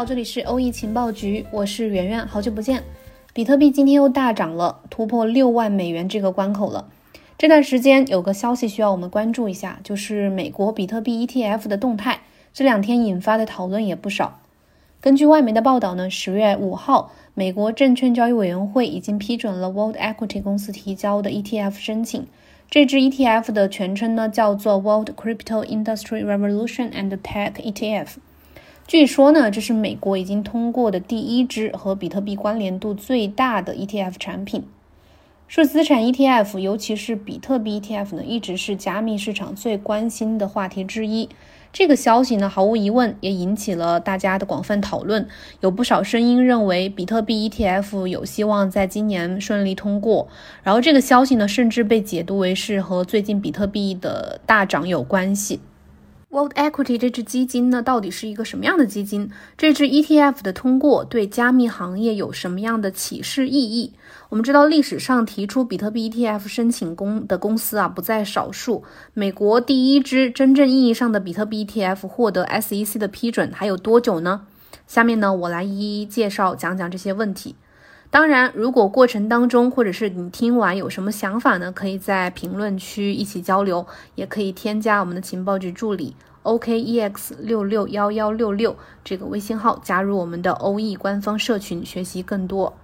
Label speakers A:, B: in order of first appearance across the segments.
A: 好，这里是欧易情报局，我是圆圆，好久不见。比特币今天又大涨了，突破六万美元这个关口了。这段时间有个消息需要我们关注一下，就是美国比特币 ETF 的动态，这两天引发的讨论也不少。根据外媒的报道呢，十月五号，美国证券交易委员会已经批准了 World Equity 公司提交的 ETF 申请。这支 ETF 的全称呢叫做 World Crypto Industry Revolution and Tech ETF。据说呢，这是美国已经通过的第一支和比特币关联度最大的 ETF 产品。数字资产 ETF，尤其是比特币 ETF 呢，一直是加密市场最关心的话题之一。这个消息呢，毫无疑问也引起了大家的广泛讨论。有不少声音认为，比特币 ETF 有希望在今年顺利通过。然后，这个消息呢，甚至被解读为是和最近比特币的大涨有关系。World Equity 这支基金呢，到底是一个什么样的基金？这支 ETF 的通过对加密行业有什么样的启示意义？我们知道，历史上提出比特币 ETF 申请公的公司啊，不在少数。美国第一支真正意义上的比特币 ETF 获得 SEC 的批准还有多久呢？下面呢，我来一一介绍，讲讲这些问题。当然，如果过程当中或者是你听完有什么想法呢，可以在评论区一起交流，也可以添加我们的情报局助理 OKEX 六六幺幺六六这个微信号，加入我们的 O E 官方社群，学习更多。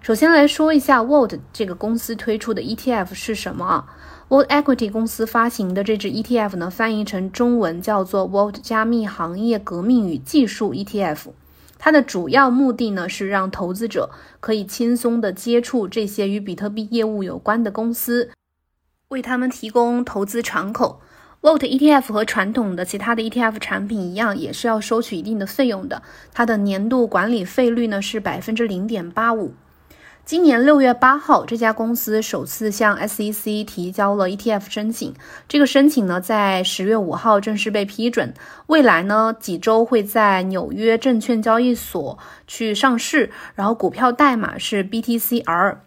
A: 首先来说一下 World 这个公司推出的 ETF 是什么啊？World Equity 公司发行的这支 ETF 呢，翻译成中文叫做 World 加密行业革命与技术 ETF。它的主要目的呢，是让投资者可以轻松的接触这些与比特币业务有关的公司，为他们提供投资敞口。Volt ETF 和传统的其他的 ETF 产品一样，也是要收取一定的费用的。它的年度管理费率呢是百分之零点八五。今年六月八号，这家公司首次向 SEC 提交了 ETF 申请。这个申请呢，在十月五号正式被批准。未来呢，几周会在纽约证券交易所去上市，然后股票代码是 BTCR。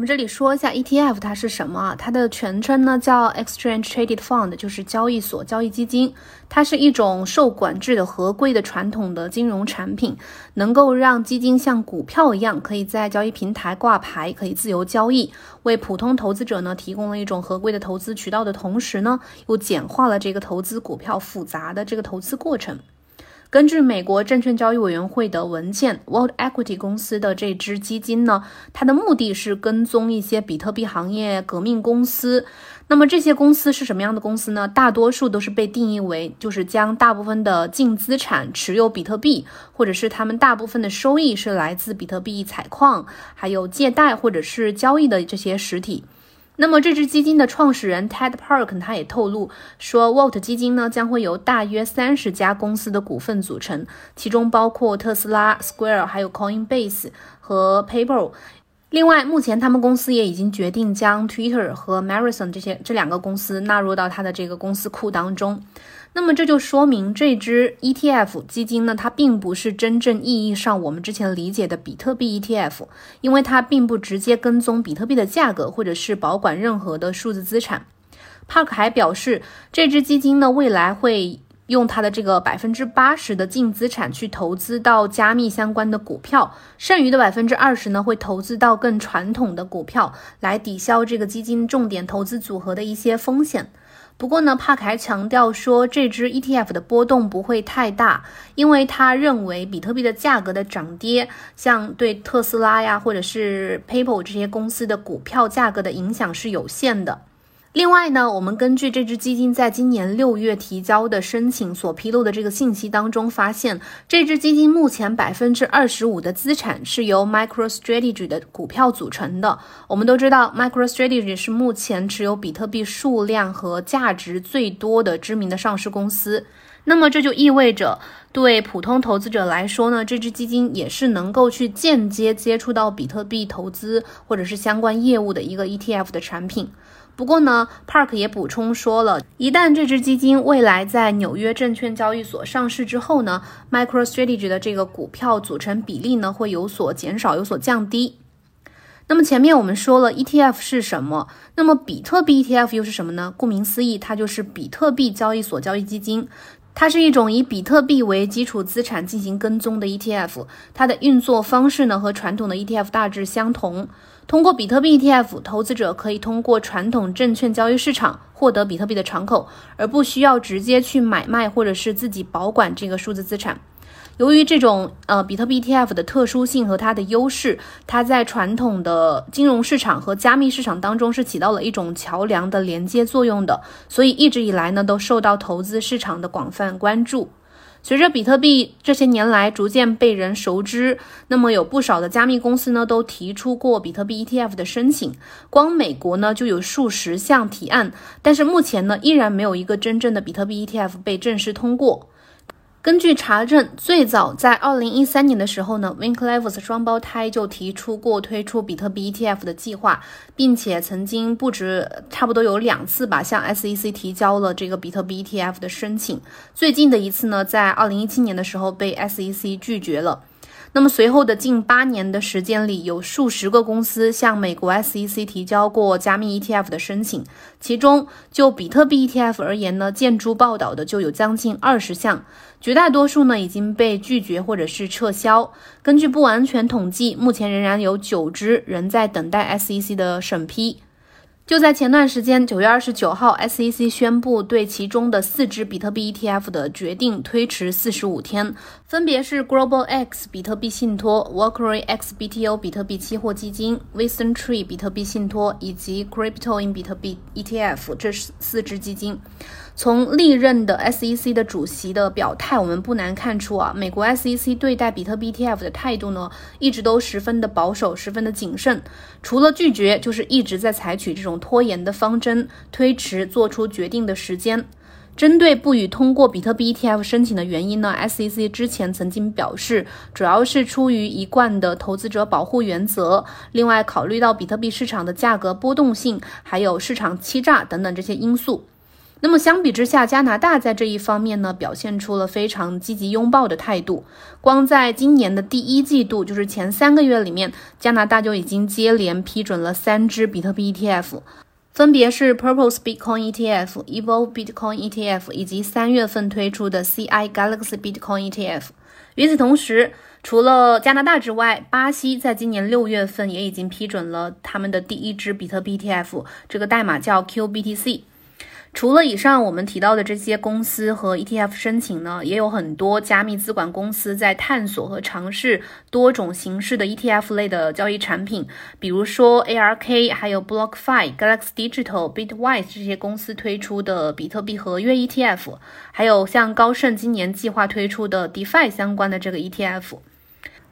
A: 我们这里说一下 ETF 它是什么啊？它的全称呢叫 Exchange Traded Fund，就是交易所交易基金。它是一种受管制的合规的传统的金融产品，能够让基金像股票一样可以在交易平台挂牌，可以自由交易，为普通投资者呢提供了一种合规的投资渠道的同时呢，又简化了这个投资股票复杂的这个投资过程。根据美国证券交易委员会的文件，World Equity 公司的这支基金呢，它的目的是跟踪一些比特币行业革命公司。那么这些公司是什么样的公司呢？大多数都是被定义为就是将大部分的净资产持有比特币，或者是他们大部分的收益是来自比特币采矿、还有借贷或者是交易的这些实体。那么这支基金的创始人 Ted Park 他也透露说，Walt 基金呢将会由大约三十家公司的股份组成，其中包括特斯拉、Square、还有 Coinbase 和 PayPal。另外，目前他们公司也已经决定将 Twitter 和 Marathon 这些这两个公司纳入到他的这个公司库当中。那么这就说明这只 ETF 基金呢，它并不是真正意义上我们之前理解的比特币 ETF，因为它并不直接跟踪比特币的价格，或者是保管任何的数字资产。Park 还表示，这支基金呢，未来会用它的这个百分之八十的净资产去投资到加密相关的股票，剩余的百分之二十呢，会投资到更传统的股票，来抵消这个基金重点投资组合的一些风险。不过呢，帕克还强调说，这支 ETF 的波动不会太大，因为他认为比特币的价格的涨跌，像对特斯拉呀，或者是 PayPal 这些公司的股票价格的影响是有限的。另外呢，我们根据这支基金在今年六月提交的申请所披露的这个信息当中发现，这支基金目前百分之二十五的资产是由 MicroStrategy 的股票组成的。我们都知道，MicroStrategy 是目前持有比特币数量和价值最多的知名的上市公司。那么这就意味着，对普通投资者来说呢，这支基金也是能够去间接接触到比特币投资或者是相关业务的一个 ETF 的产品。不过呢，Park 也补充说了，一旦这支基金未来在纽约证券交易所上市之后呢，MicroStrategy 的这个股票组成比例呢会有所减少，有所降低。那么前面我们说了 ETF 是什么，那么比特币 ETF 又是什么呢？顾名思义，它就是比特币交易所交易基金。它是一种以比特币为基础资产进行跟踪的 ETF，它的运作方式呢和传统的 ETF 大致相同。通过比特币 ETF，投资者可以通过传统证券交易市场获得比特币的敞口，而不需要直接去买卖或者是自己保管这个数字资产。由于这种呃比特币 ETF 的特殊性和它的优势，它在传统的金融市场和加密市场当中是起到了一种桥梁的连接作用的，所以一直以来呢都受到投资市场的广泛关注。随着比特币这些年来逐渐被人熟知，那么有不少的加密公司呢都提出过比特币 ETF 的申请，光美国呢就有数十项提案，但是目前呢依然没有一个真正的比特币 ETF 被正式通过。根据查证，最早在二零一三年的时候呢，Winklevoss 双胞胎就提出过推出比特币 ETF 的计划，并且曾经不止差不多有两次吧，向 SEC 提交了这个比特币 ETF 的申请。最近的一次呢，在二零一七年的时候被 SEC 拒绝了。那么随后的近八年的时间里，有数十个公司向美国 SEC 提交过加密 ETF 的申请，其中就比特币 ETF 而言呢，见诸报道的就有将近二十项，绝大多数呢已经被拒绝或者是撤销。根据不完全统计，目前仍然有九只仍在等待 SEC 的审批。就在前段时间，九月二十九号，SEC 宣布对其中的四只比特币 ETF 的决定推迟四十五天，分别是 Global X 比特币信托、Valkyrie XBTO 比特币期货基金、Wisdom Tree 比特币信托以及 Crypto in 比特币 ETF 这四只基金。从历任的 SEC 的主席的表态，我们不难看出啊，美国 SEC 对待比特币 ETF 的态度呢，一直都十分的保守，十分的谨慎。除了拒绝，就是一直在采取这种拖延的方针，推迟做出决定的时间。针对不予通过比特币 ETF 申请的原因呢，SEC 之前曾经表示，主要是出于一贯的投资者保护原则，另外考虑到比特币市场的价格波动性，还有市场欺诈等等这些因素。那么相比之下，加拿大在这一方面呢，表现出了非常积极拥抱的态度。光在今年的第一季度，就是前三个月里面，加拿大就已经接连批准了三只比特币 ETF，分别是 Purpose Bitcoin ETF、Evo Bitcoin ETF 以及三月份推出的 CI Galaxy Bitcoin ETF。与此同时，除了加拿大之外，巴西在今年六月份也已经批准了他们的第一支比特币 ETF，这个代码叫 QBTC。除了以上我们提到的这些公司和 ETF 申请呢，也有很多加密资管公司在探索和尝试多种形式的 ETF 类的交易产品，比如说 ARK，还有 BlockFi、Galaxy Digital、Bitwise 这些公司推出的比特币合约 ETF，还有像高盛今年计划推出的 DeFi 相关的这个 ETF。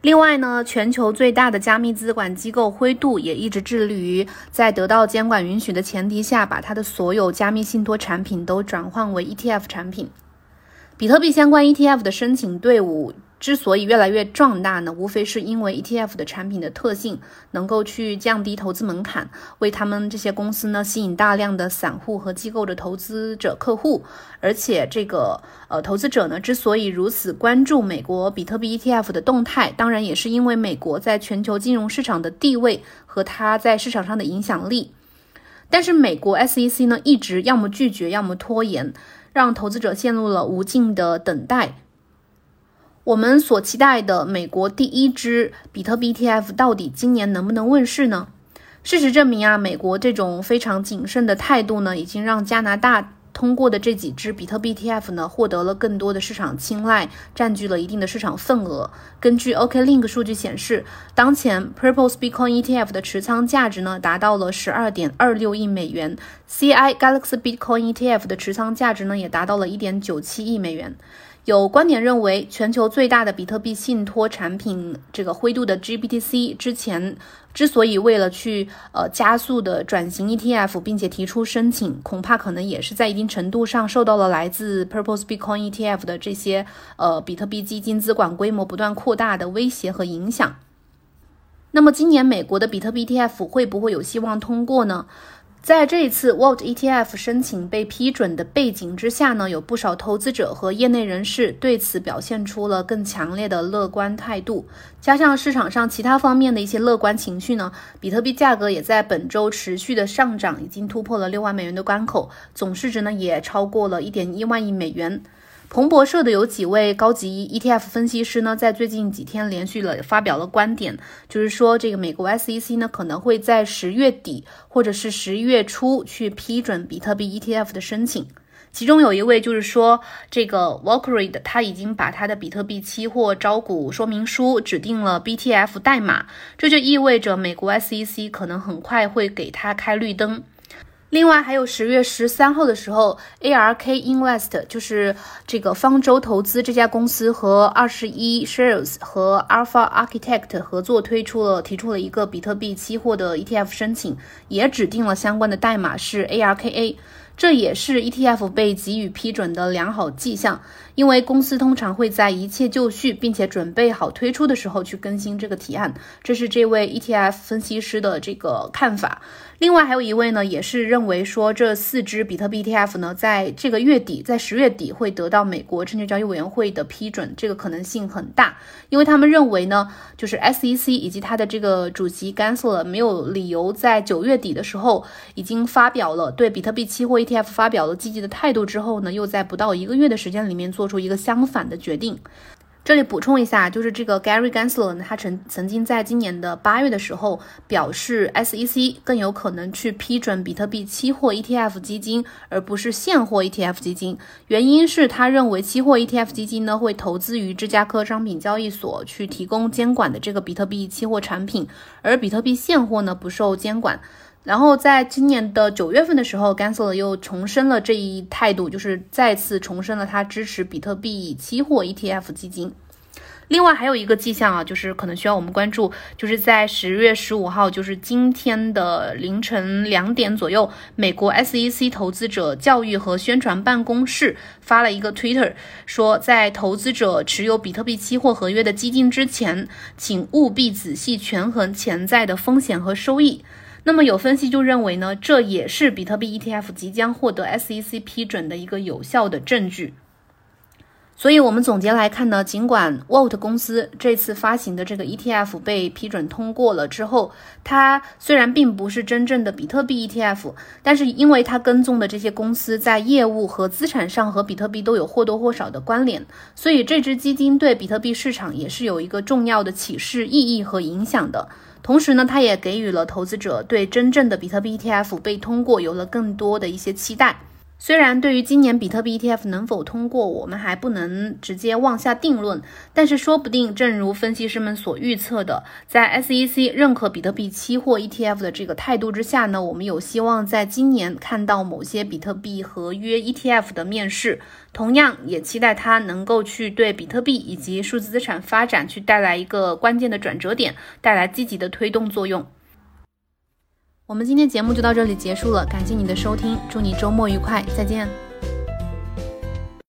A: 另外呢，全球最大的加密资管机构灰度也一直致力于在得到监管允许的前提下，把它的所有加密信托产品都转换为 ETF 产品。比特币相关 ETF 的申请队伍。之所以越来越壮大呢，无非是因为 ETF 的产品的特性能够去降低投资门槛，为他们这些公司呢吸引大量的散户和机构的投资者客户。而且这个呃投资者呢之所以如此关注美国比特币 ETF 的动态，当然也是因为美国在全球金融市场的地位和它在市场上的影响力。但是美国 SEC 呢一直要么拒绝，要么拖延，让投资者陷入了无尽的等待。我们所期待的美国第一支比特币 ETF 到底今年能不能问世呢？事实证明啊，美国这种非常谨慎的态度呢，已经让加拿大通过的这几只比特币 ETF 呢，获得了更多的市场青睐，占据了一定的市场份额。根据 OKLink 数据显示，当前 Purpose Bitcoin ETF 的持仓价值呢，达到了十二点二六亿美元；CI Galaxy Bitcoin ETF 的持仓价值呢，也达到了一点九七亿美元。有观点认为，全球最大的比特币信托产品这个灰度的 GBTC 之前之所以为了去呃加速的转型 ETF，并且提出申请，恐怕可能也是在一定程度上受到了来自 Purpose Bitcoin ETF 的这些呃比特币基金资管规模不断扩大的威胁和影响。那么今年美国的比特币 ETF 会不会有希望通过呢？在这一次 Vault ETF 申请被批准的背景之下呢，有不少投资者和业内人士对此表现出了更强烈的乐观态度。加上市场上其他方面的一些乐观情绪呢，比特币价格也在本周持续的上涨，已经突破了六万美元的关口，总市值呢也超过了一点一万亿美元。彭博社的有几位高级 ETF 分析师呢，在最近几天连续了发表了观点，就是说这个美国 SEC 呢可能会在十月底或者是十一月初去批准比特币 ETF 的申请。其中有一位就是说，这个 Walkerid 他已经把他的比特币期货招股说明书指定了 BTF 代码，这就意味着美国 SEC 可能很快会给他开绿灯。另外还有十月十三号的时候，ARK Invest 就是这个方舟投资这家公司和二十一 Shares 和 Alpha Architect 合作推出了提出了一个比特币期货的 ETF 申请，也指定了相关的代码是 ARKA。这也是 ETF 被给予批准的良好迹象，因为公司通常会在一切就绪并且准备好推出的时候去更新这个提案。这是这位 ETF 分析师的这个看法。另外还有一位呢，也是认为说这四只比特币 ETF 呢，在这个月底，在十月底会得到美国证券交易委员会的批准，这个可能性很大，因为他们认为呢，就是 SEC 以及它的这个主席 g a n s l e r 没有理由在九月底的时候已经发表了对比特币期货。ETF 发表了积极的态度之后呢，又在不到一个月的时间里面做出一个相反的决定。这里补充一下，就是这个 Gary Gensler 呢，他曾曾经在今年的八月的时候表示，SEC 更有可能去批准比特币期货 ETF 基金，而不是现货 ETF 基金。原因是他认为期货 ETF 基金呢会投资于芝加哥商品交易所去提供监管的这个比特币期货产品，而比特币现货呢不受监管。然后在今年的九月份的时候 g a n s l e r 又重申了这一态度，就是再次重申了他支持比特币期货 ETF 基金。另外还有一个迹象啊，就是可能需要我们关注，就是在十月十五号，就是今天的凌晨两点左右，美国 SEC 投资者教育和宣传办公室发了一个 Twitter，说在投资者持有比特币期货合约的基金之前，请务必仔细权衡潜在的风险和收益。那么有分析就认为呢，这也是比特币 ETF 即将获得 SEC 批准的一个有效的证据。所以，我们总结来看呢，尽管 Vault 公司这次发行的这个 ETF 被批准通过了之后，它虽然并不是真正的比特币 ETF，但是因为它跟踪的这些公司在业务和资产上和比特币都有或多或少的关联，所以这支基金对比特币市场也是有一个重要的启示意义和影响的。同时呢，它也给予了投资者对真正的比特币 ETF 被通过有了更多的一些期待。虽然对于今年比特币 ETF 能否通过，我们还不能直接妄下定论，但是说不定，正如分析师们所预测的，在 SEC 认可比特币期货 ETF 的这个态度之下呢，我们有希望在今年看到某些比特币合约 ETF 的面世。同样，也期待它能够去对比特币以及数字资产发展去带来一个关键的转折点，带来积极的推动作用。我们今天节目就到这里结束了，感谢你的收听，祝你周末愉快，再见。